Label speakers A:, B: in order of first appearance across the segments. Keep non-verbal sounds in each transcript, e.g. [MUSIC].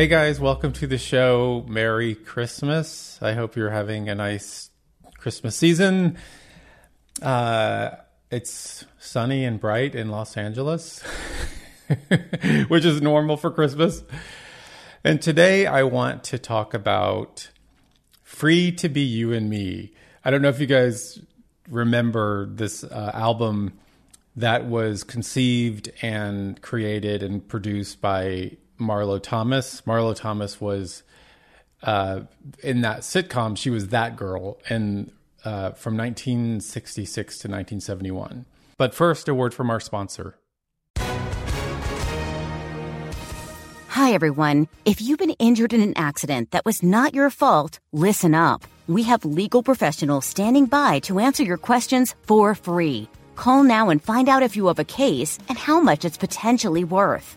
A: Hey guys, welcome to the show. Merry Christmas. I hope you're having a nice Christmas season. Uh, it's sunny and bright in Los Angeles, [LAUGHS] which is normal for Christmas. And today I want to talk about Free to Be You and Me. I don't know if you guys remember this uh, album that was conceived and created and produced by Marlo Thomas. Marlo Thomas was uh, in that sitcom. She was that girl, and uh, from 1966 to 1971. But first, a word from our sponsor.
B: Hi, everyone. If you've been injured in an accident that was not your fault, listen up. We have legal professionals standing by to answer your questions for free. Call now and find out if you have a case and how much it's potentially worth.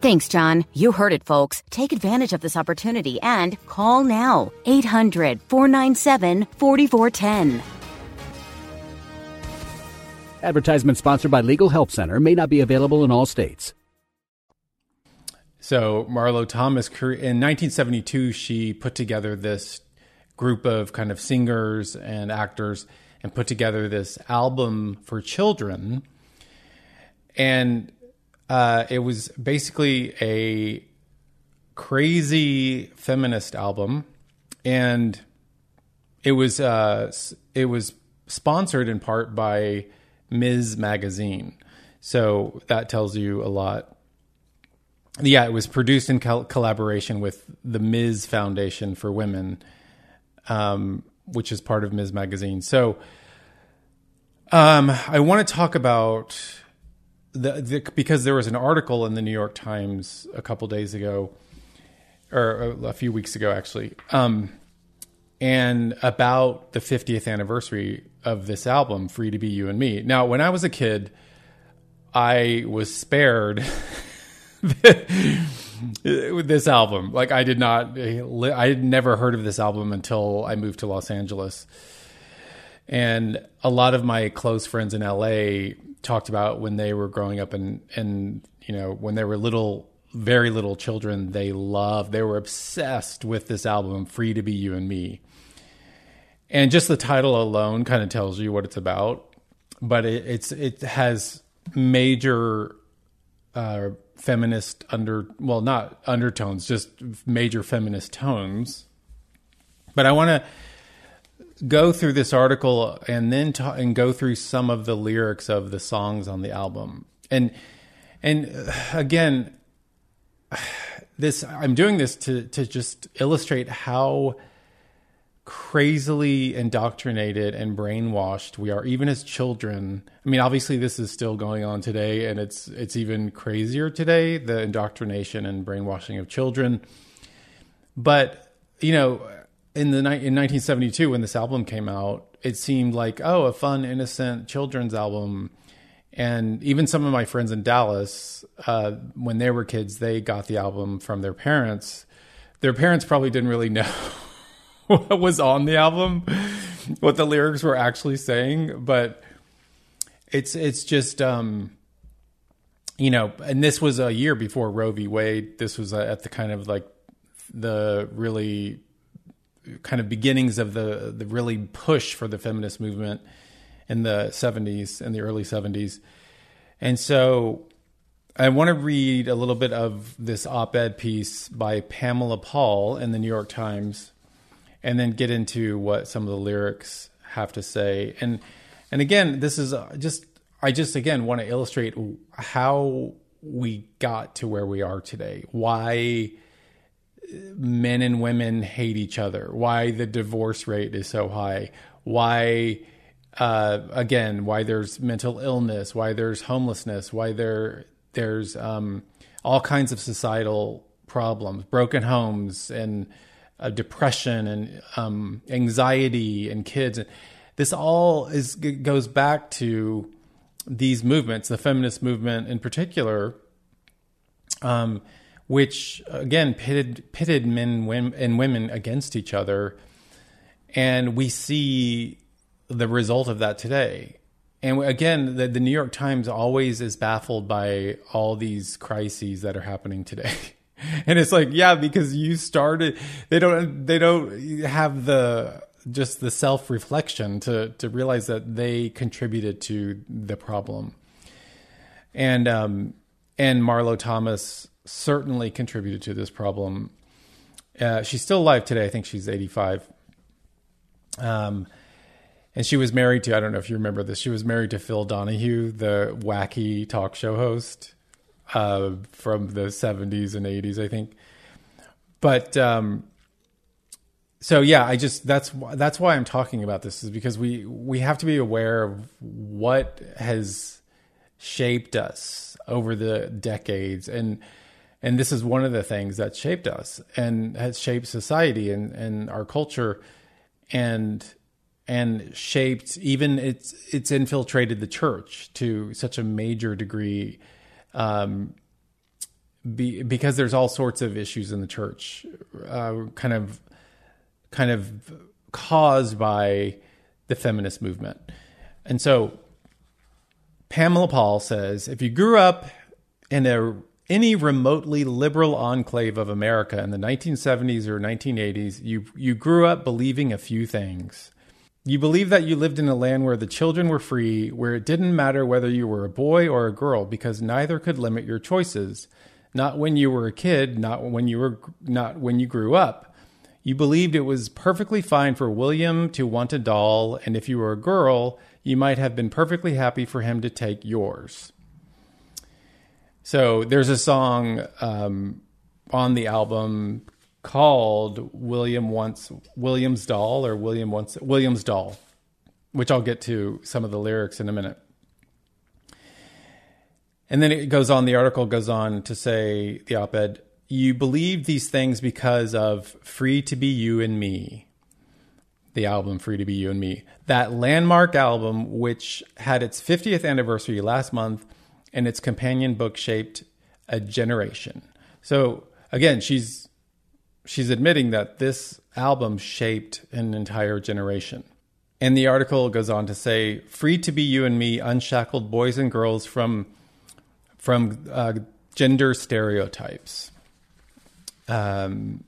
B: Thanks, John. You heard it, folks. Take advantage of this opportunity and call now. 800 497 4410.
C: Advertisement sponsored by Legal Help Center may not be available in all states.
A: So Marlo Thomas in 1972 she put together this group of kind of singers and actors and put together this album for children and uh, it was basically a crazy feminist album and it was uh, it was sponsored in part by Ms. Magazine so that tells you a lot yeah, it was produced in col- collaboration with the Ms. Foundation for Women, um, which is part of Ms. Magazine. So, um, I want to talk about the, the, because there was an article in the New York Times a couple days ago, or a few weeks ago, actually, um, and about the 50th anniversary of this album, "Free to Be You and Me." Now, when I was a kid, I was spared. with [LAUGHS] this album. Like I did not, I had never heard of this album until I moved to Los Angeles, and a lot of my close friends in LA talked about when they were growing up and and you know when they were little, very little children, they loved, they were obsessed with this album, "Free to Be You and Me," and just the title alone kind of tells you what it's about. But it, it's it has major. Uh, feminist under well not undertones just major feminist tones but i want to go through this article and then and go through some of the lyrics of the songs on the album. And and uh, again [SIGHS] this i'm doing this to to just illustrate how crazily indoctrinated and brainwashed we are even as children. I mean obviously this is still going on today and it's it's even crazier today the indoctrination and brainwashing of children. But you know in the in 1972 when this album came out it seemed like oh a fun innocent children's album and even some of my friends in Dallas uh, when they were kids they got the album from their parents their parents probably didn't really know [LAUGHS] what was on the album, what the lyrics were actually saying, but it's it's just um you know, and this was a year before Roe v. Wade. This was at the kind of like the really kind of beginnings of the the really push for the feminist movement in the 70s in the early 70s. And so I want to read a little bit of this op ed piece by Pamela Paul in the New York Times and then get into what some of the lyrics have to say. And and again, this is uh, just I just again want to illustrate how we got to where we are today. Why men and women hate each other. Why the divorce rate is so high. Why uh, again, why there's mental illness, why there's homelessness, why there there's um, all kinds of societal problems, broken homes, and uh, depression, and um, anxiety, and kids. This all is goes back to these movements, the feminist movement in particular, um, which again pitted pitted men and women against each other, and we see the result of that today. And again, the, the New York Times always is baffled by all these crises that are happening today. [LAUGHS] and it's like, yeah, because you started, they don't, they don't have the, just the self reflection to, to realize that they contributed to the problem. And, um, and Marlo Thomas certainly contributed to this problem. Uh, she's still alive today. I think she's 85. Um, and she was married to I don't know if you remember this. She was married to Phil Donahue, the wacky talk show host uh, from the '70s and '80s, I think. But um, so yeah, I just that's that's why I'm talking about this is because we we have to be aware of what has shaped us over the decades and and this is one of the things that shaped us and has shaped society and, and our culture and and shaped even it's it's infiltrated the church to such a major degree um, be, because there's all sorts of issues in the church uh, kind of kind of caused by the feminist movement. And so Pamela Paul says if you grew up in a any remotely liberal enclave of America in the 1970s or 1980s, you you grew up believing a few things. You believe that you lived in a land where the children were free, where it didn't matter whether you were a boy or a girl because neither could limit your choices. Not when you were a kid, not when you were not when you grew up. You believed it was perfectly fine for William to want a doll, and if you were a girl, you might have been perfectly happy for him to take yours. So there's a song um, on the album called William Wants William's Doll or William Wants William's Doll, which I'll get to some of the lyrics in a minute. And then it goes on, the article goes on to say, the op ed, you believe these things because of Free to Be You and Me, the album Free to Be You and Me. That landmark album, which had its 50th anniversary last month, and its companion book shaped a generation. So again, she's she's admitting that this album shaped an entire generation. And the article goes on to say, "Free to be you and me, unshackled boys and girls from from uh, gender stereotypes." Um,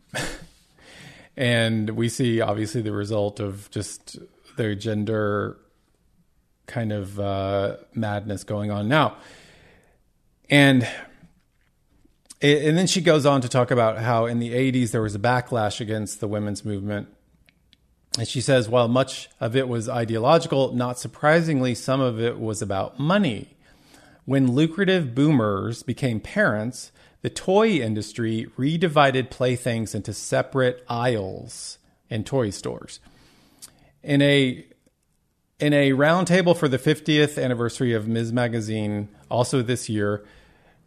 A: [LAUGHS] and we see obviously the result of just their gender kind of uh, madness going on now. And and then she goes on to talk about how in the 80s there was a backlash against the women's movement. And she says, while much of it was ideological, not surprisingly, some of it was about money. When lucrative boomers became parents, the toy industry redivided playthings into separate aisles in toy stores. In a in a roundtable for the 50th anniversary of Ms. Magazine, also this year,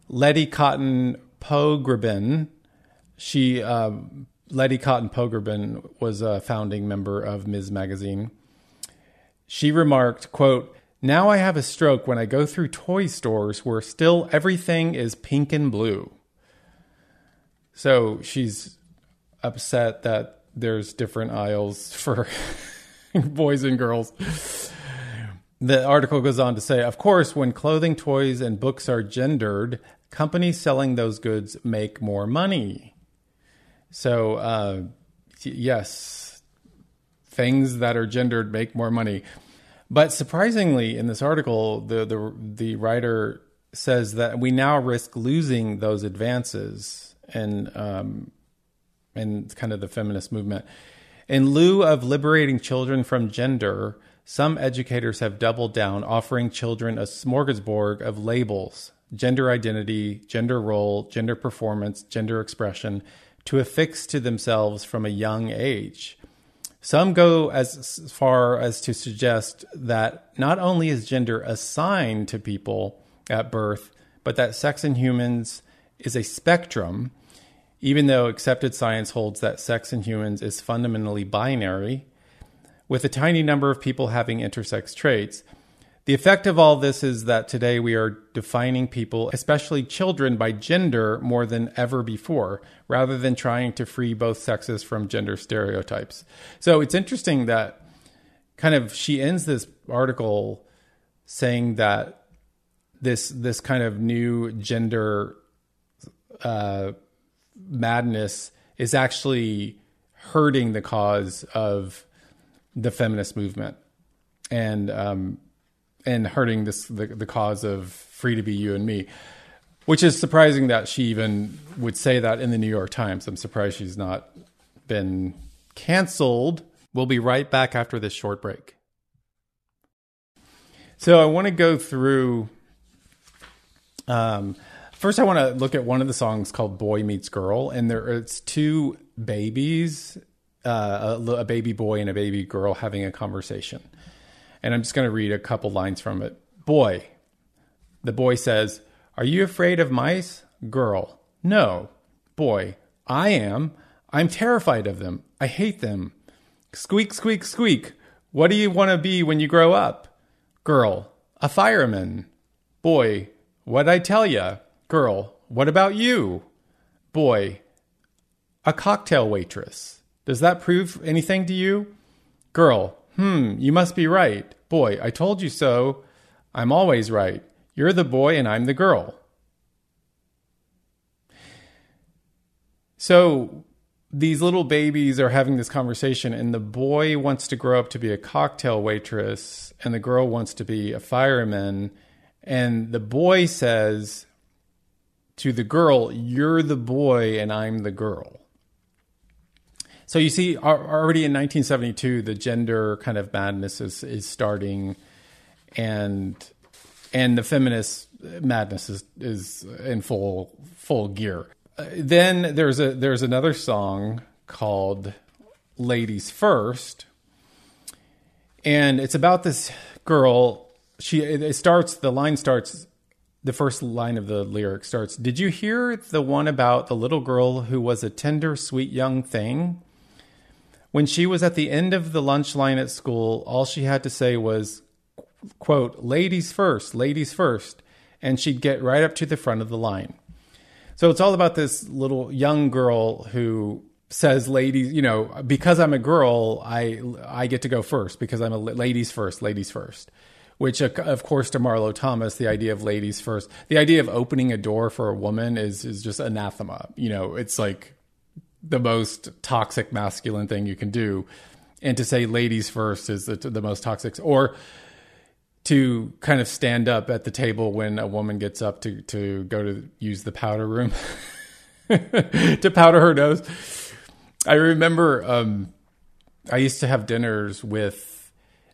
A: Letty Cottin Pogrebin. She, uh, Letty Cottin Pogrebin, was a founding member of Ms. Magazine. She remarked, quote, now I have a stroke when I go through toy stores where still everything is pink and blue. So she's upset that there's different aisles for [LAUGHS] boys and girls. The article goes on to say, of course, when clothing, toys, and books are gendered, companies selling those goods make more money. So, uh, yes, things that are gendered make more money. But surprisingly, in this article, the the the writer says that we now risk losing those advances and um, and kind of the feminist movement. In lieu of liberating children from gender, some educators have doubled down, offering children a smorgasbord of labels gender identity, gender role, gender performance, gender expression to affix to themselves from a young age. Some go as far as to suggest that not only is gender assigned to people at birth, but that sex in humans is a spectrum even though accepted science holds that sex in humans is fundamentally binary, with a tiny number of people having intersex traits. The effect of all this is that today we are defining people, especially children, by gender more than ever before, rather than trying to free both sexes from gender stereotypes. So it's interesting that kind of she ends this article saying that this this kind of new gender uh, madness is actually hurting the cause of the feminist movement and um, and hurting this the, the cause of free to be you and me which is surprising that she even would say that in the New York Times. I'm surprised she's not been canceled. We'll be right back after this short break. So I want to go through um, First, I want to look at one of the songs called "Boy Meets Girl," and there it's two babies, uh, a, a baby boy and a baby girl having a conversation. And I'm just going to read a couple lines from it. Boy, the boy says, "Are you afraid of mice?" Girl, no. Boy, I am. I'm terrified of them. I hate them. Squeak, squeak, squeak. What do you want to be when you grow up? Girl, a fireman. Boy, what'd I tell ya? Girl, what about you? Boy, a cocktail waitress. Does that prove anything to you? Girl, hmm, you must be right. Boy, I told you so. I'm always right. You're the boy and I'm the girl. So these little babies are having this conversation, and the boy wants to grow up to be a cocktail waitress, and the girl wants to be a fireman. And the boy says, to the girl, you're the boy and I'm the girl. So you see, already in 1972, the gender kind of madness is, is starting, and and the feminist madness is is in full full gear. Uh, then there's a there's another song called "Ladies First, and it's about this girl. She it starts the line starts the first line of the lyric starts Did you hear the one about the little girl who was a tender, sweet young thing? When she was at the end of the lunch line at school, all she had to say was, quote, ladies first, ladies first. And she'd get right up to the front of the line. So it's all about this little young girl who says ladies you know because i'm a girl i i get to go first because i'm a ladies first ladies first which of course to Marlo Thomas, the idea of ladies first, the idea of opening a door for a woman is is just anathema. You know, it's like the most toxic masculine thing you can do, and to say ladies first is the, the most toxic, or to kind of stand up at the table when a woman gets up to to go to use the powder room [LAUGHS] to powder her nose. I remember um, I used to have dinners with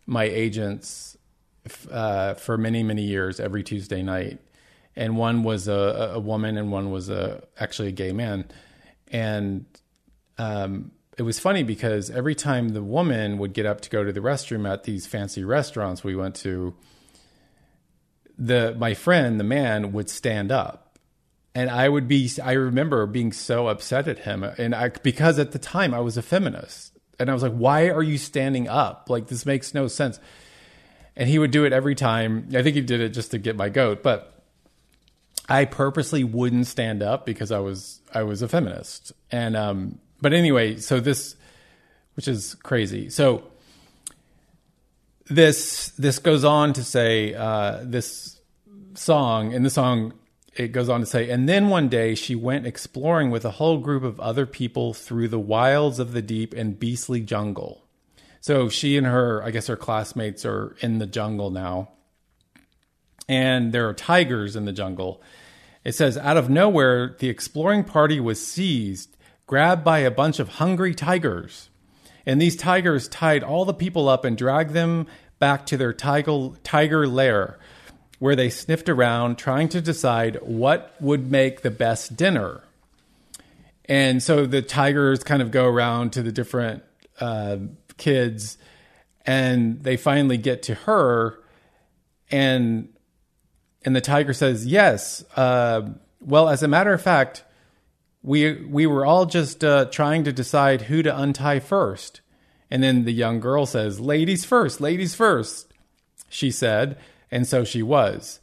A: my agents uh, for many many years every Tuesday night, and one was a, a woman and one was a actually a gay man, and um, it was funny because every time the woman would get up to go to the restroom at these fancy restaurants we went to, the my friend the man would stand up. And I would be I remember being so upset at him. And I because at the time I was a feminist. And I was like why are you standing up? Like this makes no sense. And he would do it every time. I think he did it just to get my goat, but I purposely wouldn't stand up because I was I was a feminist. And um, but anyway, so this, which is crazy. So this this goes on to say uh, this song in the song it goes on to say, and then one day she went exploring with a whole group of other people through the wilds of the deep and beastly jungle. So she and her, I guess her classmates are in the jungle now. and there are tigers in the jungle. It says, out of nowhere, the exploring party was seized, grabbed by a bunch of hungry tigers. And these tigers tied all the people up and dragged them back to their tiger, tiger lair, where they sniffed around trying to decide what would make the best dinner. And so the tigers kind of go around to the different uh, kids, and they finally get to her, and and the tiger says, "Yes. Uh, well, as a matter of fact, we we were all just uh, trying to decide who to untie first. And then the young girl says, "Ladies first, ladies first," she said, and so she was,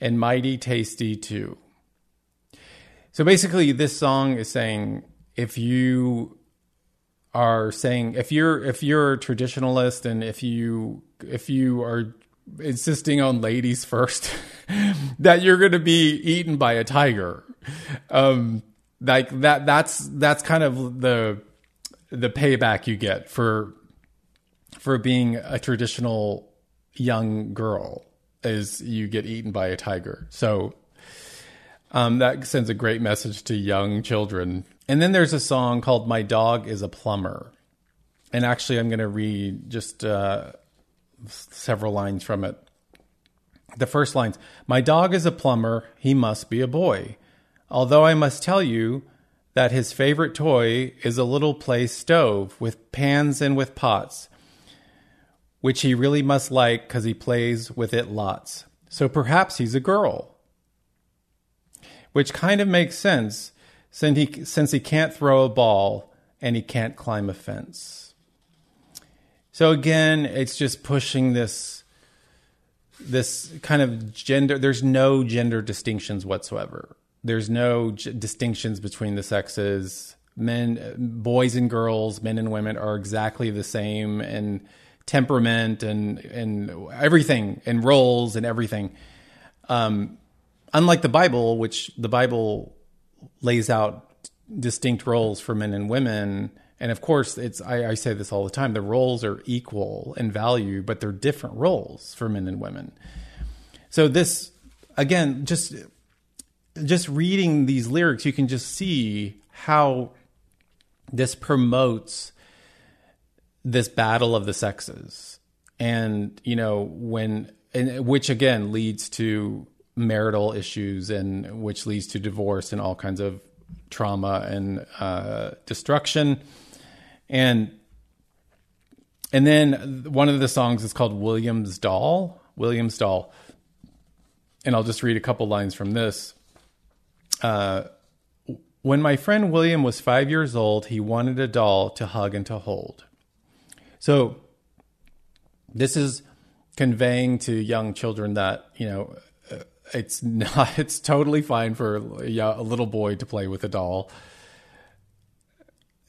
A: and mighty tasty too. So basically, this song is saying if you are saying if you're if you're a traditionalist and if you if you are insisting on ladies first, [LAUGHS] that you're going to be eaten by a tiger. Um, like that. That's that's kind of the the payback you get for for being a traditional young girl is you get eaten by a tiger. So um, that sends a great message to young children. And then there's a song called "My Dog Is a Plumber," and actually, I'm going to read just uh, several lines from it. The first lines My dog is a plumber, he must be a boy. Although I must tell you that his favorite toy is a little play stove with pans and with pots, which he really must like because he plays with it lots. So perhaps he's a girl. Which kind of makes sense since he, since he can't throw a ball and he can't climb a fence. So again, it's just pushing this this kind of gender there's no gender distinctions whatsoever. There's no g- distinctions between the sexes. Men boys and girls, men and women are exactly the same in temperament and and everything and roles and everything. Um, unlike the Bible, which the Bible lays out distinct roles for men and women and of course, it's I, I, say this all the time: the roles are equal in value, but they're different roles for men and women. So this, again, just just reading these lyrics, you can just see how this promotes this battle of the sexes, and you know when, and which again leads to marital issues, and which leads to divorce and all kinds of trauma and uh, destruction and and then one of the songs is called William's Doll. William's Doll. And I'll just read a couple lines from this. Uh, when my friend William was five years old, he wanted a doll to hug and to hold. So, this is conveying to young children that, you know, uh, it's [LAUGHS] not, it's totally fine for a little boy to play with a doll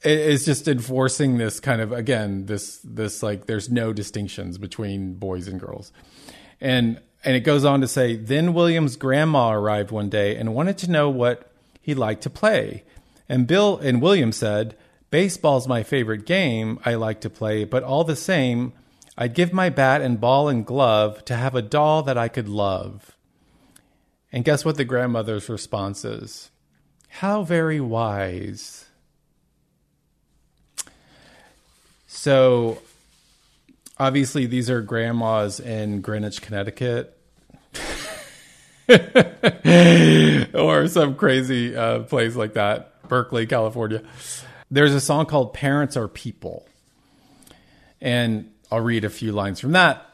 A: it's just enforcing this kind of again this this like there's no distinctions between boys and girls. And and it goes on to say then william's grandma arrived one day and wanted to know what he liked to play. And bill and william said baseball's my favorite game. I like to play but all the same i'd give my bat and ball and glove to have a doll that i could love and guess what the grandmother's response is? How very wise So obviously these are grandmas in Greenwich, Connecticut. [LAUGHS] or some crazy uh, place like that, Berkeley, California. There's a song called Parents Are People. And I'll read a few lines from that.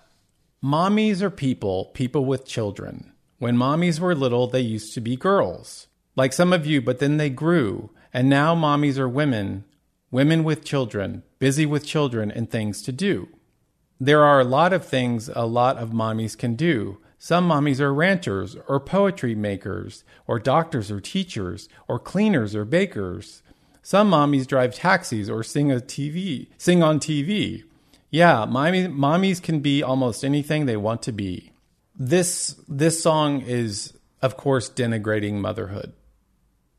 A: Mommies are people, people with children. When mommies were little, they used to be girls, like some of you, but then they grew. And now mommies are women, women with children, busy with children and things to do. There are a lot of things a lot of mommies can do. Some mommies are ranchers or poetry makers or doctors or teachers or cleaners or bakers. Some mommies drive taxis or sing a TV, sing on TV. Yeah, mommy, mommies can be almost anything they want to be. This this song is of course denigrating motherhood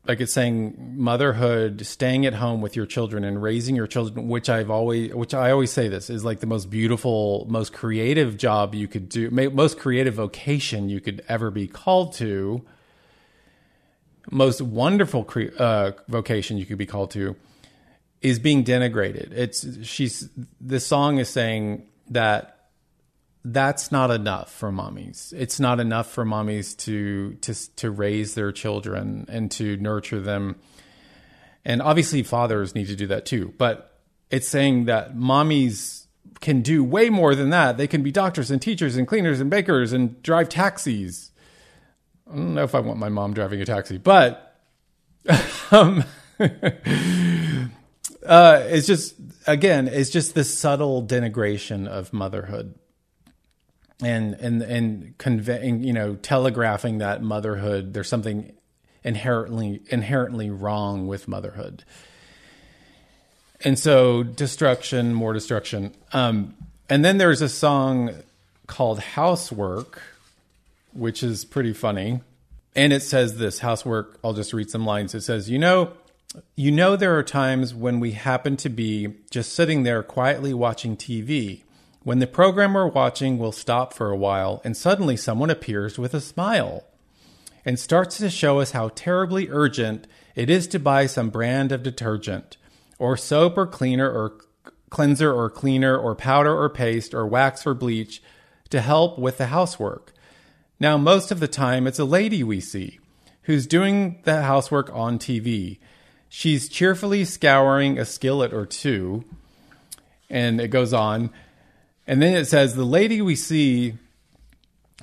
A: like it's saying motherhood, staying at home with your children and raising your children, which I've always, which I always say this is like the most beautiful, most creative job you could do, most creative vocation you could ever be called to, most wonderful cre- uh, vocation you could be called to, is being denigrated. It's she's this song is saying that that's not enough for mommies. It's not enough for mommies to to to raise their children and to nurture them. And obviously fathers need to do that too, but it's saying that mommies can do way more than that. They can be doctors and teachers and cleaners and bakers and drive taxis. I don't know if I want my mom driving a taxi, but [LAUGHS] um, [LAUGHS] uh, it's just again, it's just this subtle denigration of motherhood and and and conveying you know telegraphing that motherhood there's something inherently inherently wrong with motherhood. And so destruction more destruction. Um, and then there's a song called housework which is pretty funny. And it says this housework i'll just read some lines. It says you know you know there are times when we happen to be just sitting there quietly watching tv when the program we're watching will stop for a while and suddenly someone appears with a smile and starts to show us how terribly urgent it is to buy some brand of detergent or soap or cleaner or cleanser or cleaner or powder or paste or wax or bleach to help with the housework. Now, most of the time, it's a lady we see who's doing the housework on TV. She's cheerfully scouring a skillet or two, and it goes on. And then it says the lady we see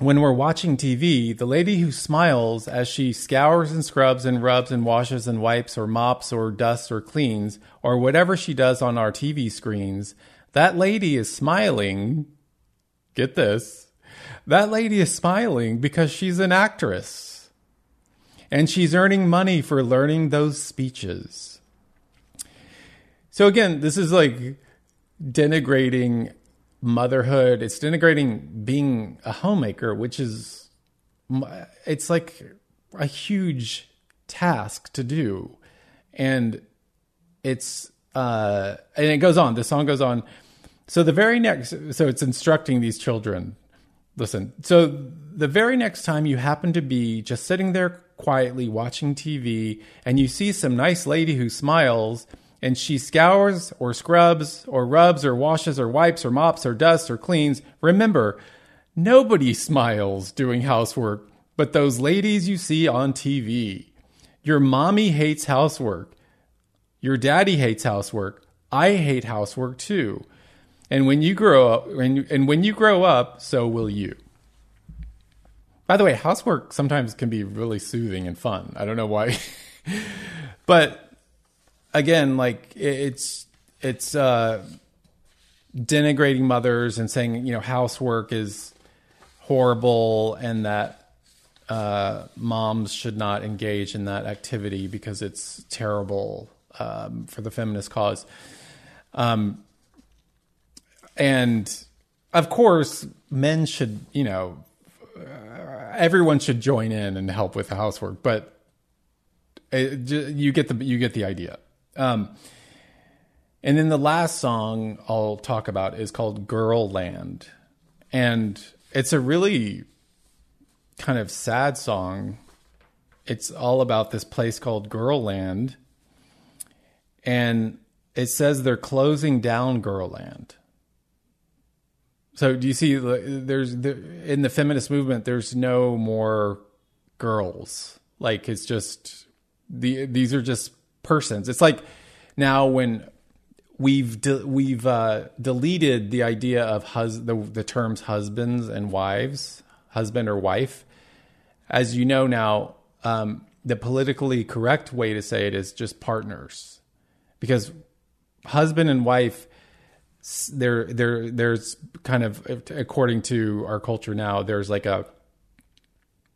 A: when we're watching TV, the lady who smiles as she scours and scrubs and rubs and washes and wipes or mops or dusts or cleans or whatever she does on our TV screens, that lady is smiling. Get this. That lady is smiling because she's an actress and she's earning money for learning those speeches. So, again, this is like denigrating motherhood. It's denigrating being a homemaker, which is it's like a huge task to do, and it's uh, and it goes on. The song goes on. So the very next, so it's instructing these children. Listen. So the very next time you happen to be just sitting there quietly watching TV, and you see some nice lady who smiles and she scours or scrubs or rubs or washes or wipes or mops or dusts or cleans, remember, nobody smiles doing housework but those ladies you see on TV. Your mommy hates housework. Your daddy hates housework. I hate housework too. And when you grow up, and when you grow up, so will you. By the way, housework sometimes can be really soothing and fun. I don't know why. [LAUGHS] but again, like it's it's uh, denigrating mothers and saying you know housework is horrible and that uh, moms should not engage in that activity because it's terrible um, for the feminist cause. Um, and of course, men should, you know, everyone should join in and help with the housework, but it, you get the you get the idea. Um, and then the last song I'll talk about is called Girl Land. And it's a really kind of sad song. It's all about this place called Girl Land. And it says they're closing down Girl Land. So do you see there's in the feminist movement there's no more girls. Like it's just the these are just persons. It's like now when we've de- we've uh, deleted the idea of hus- the, the terms husbands and wives, husband or wife. As you know now, um, the politically correct way to say it is just partners, because husband and wife, there there there's kind of according to our culture now, there's like a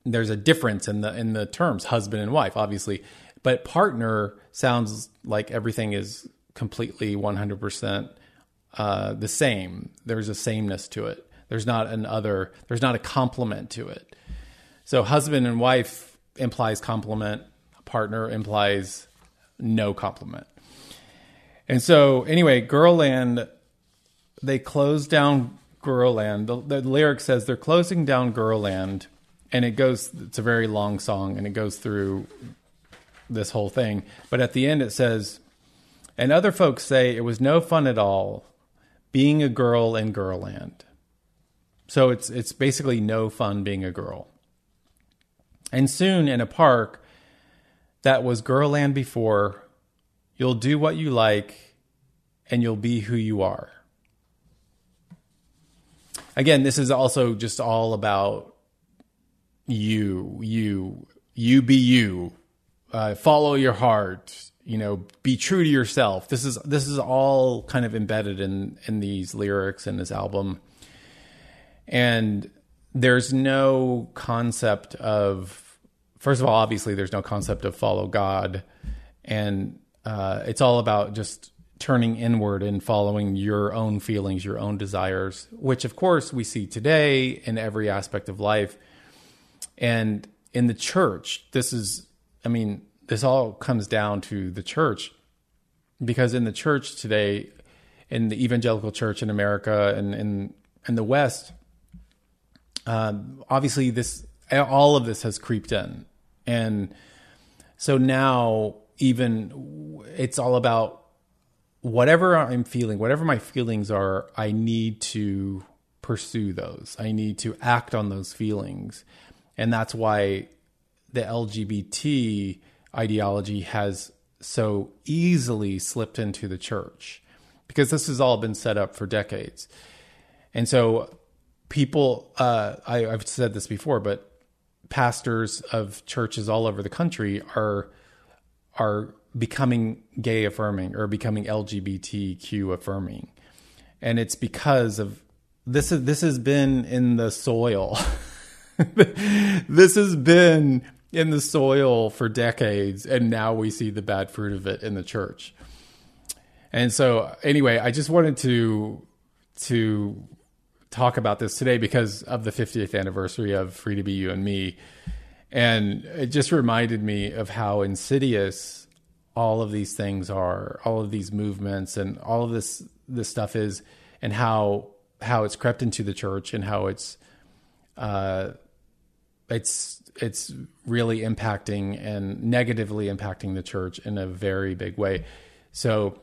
A: there's a difference in the in the terms husband and wife, obviously, but partner sounds like everything is completely 100% uh, the same. There's a sameness to it. There's not an other, there's not a complement to it. So husband and wife implies complement. partner implies no compliment. And so, anyway, Girlland, they closed down Girlland. The, the lyric says they're closing down Girlland, and it goes, it's a very long song, and it goes through this whole thing. But at the end, it says, and other folks say it was no fun at all being a girl in Girlland. So it's it's basically no fun being a girl. And soon in a park that was Girlland before, you'll do what you like and you'll be who you are. Again, this is also just all about you, you, you be you, uh, follow your heart, you know, be true to yourself. This is this is all kind of embedded in in these lyrics in this album, and there's no concept of. First of all, obviously, there's no concept of follow God, and uh, it's all about just turning inward and following your own feelings, your own desires, which of course we see today in every aspect of life. And in the church, this is, I mean, this all comes down to the church. Because in the church today in the evangelical church in america and in in the west um, obviously this all of this has creeped in. And so now even it's all about whatever i'm feeling whatever my feelings are i need to pursue those. I need to act on those feelings. And that's why the lgbt ideology has so easily slipped into the church because this has all been set up for decades. And so people, uh, I, I've said this before, but pastors of churches all over the country are are becoming gay affirming or becoming LGBTQ affirming. And it's because of this is this has been in the soil. [LAUGHS] this has been in the soil for decades, and now we see the bad fruit of it in the church. And so, anyway, I just wanted to to talk about this today because of the 50th anniversary of Free to Be You and Me, and it just reminded me of how insidious all of these things are, all of these movements, and all of this this stuff is, and how how it's crept into the church and how it's uh, it's it's really impacting and negatively impacting the church in a very big way. So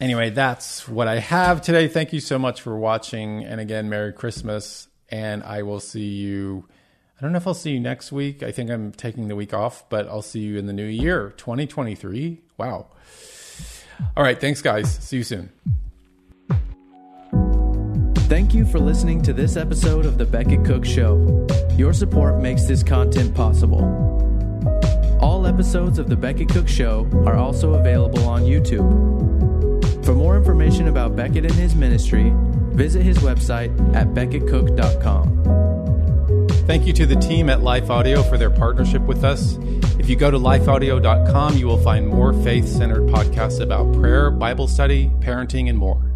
A: anyway, that's what I have today. Thank you so much for watching and again Merry Christmas and I will see you I don't know if I'll see you next week. I think I'm taking the week off, but I'll see you in the new year, 2023. Wow. All right, thanks guys. See you soon.
D: Thank you for listening to this episode of The Becket Cook Show. Your support makes this content possible. All episodes of The Becket Cook Show are also available on YouTube. For more information about Becket and his ministry, visit his website at becketcook.com.
A: Thank you to the team at Life Audio for their partnership with us. If you go to lifeaudio.com, you will find more faith centered podcasts about prayer, Bible study, parenting, and more.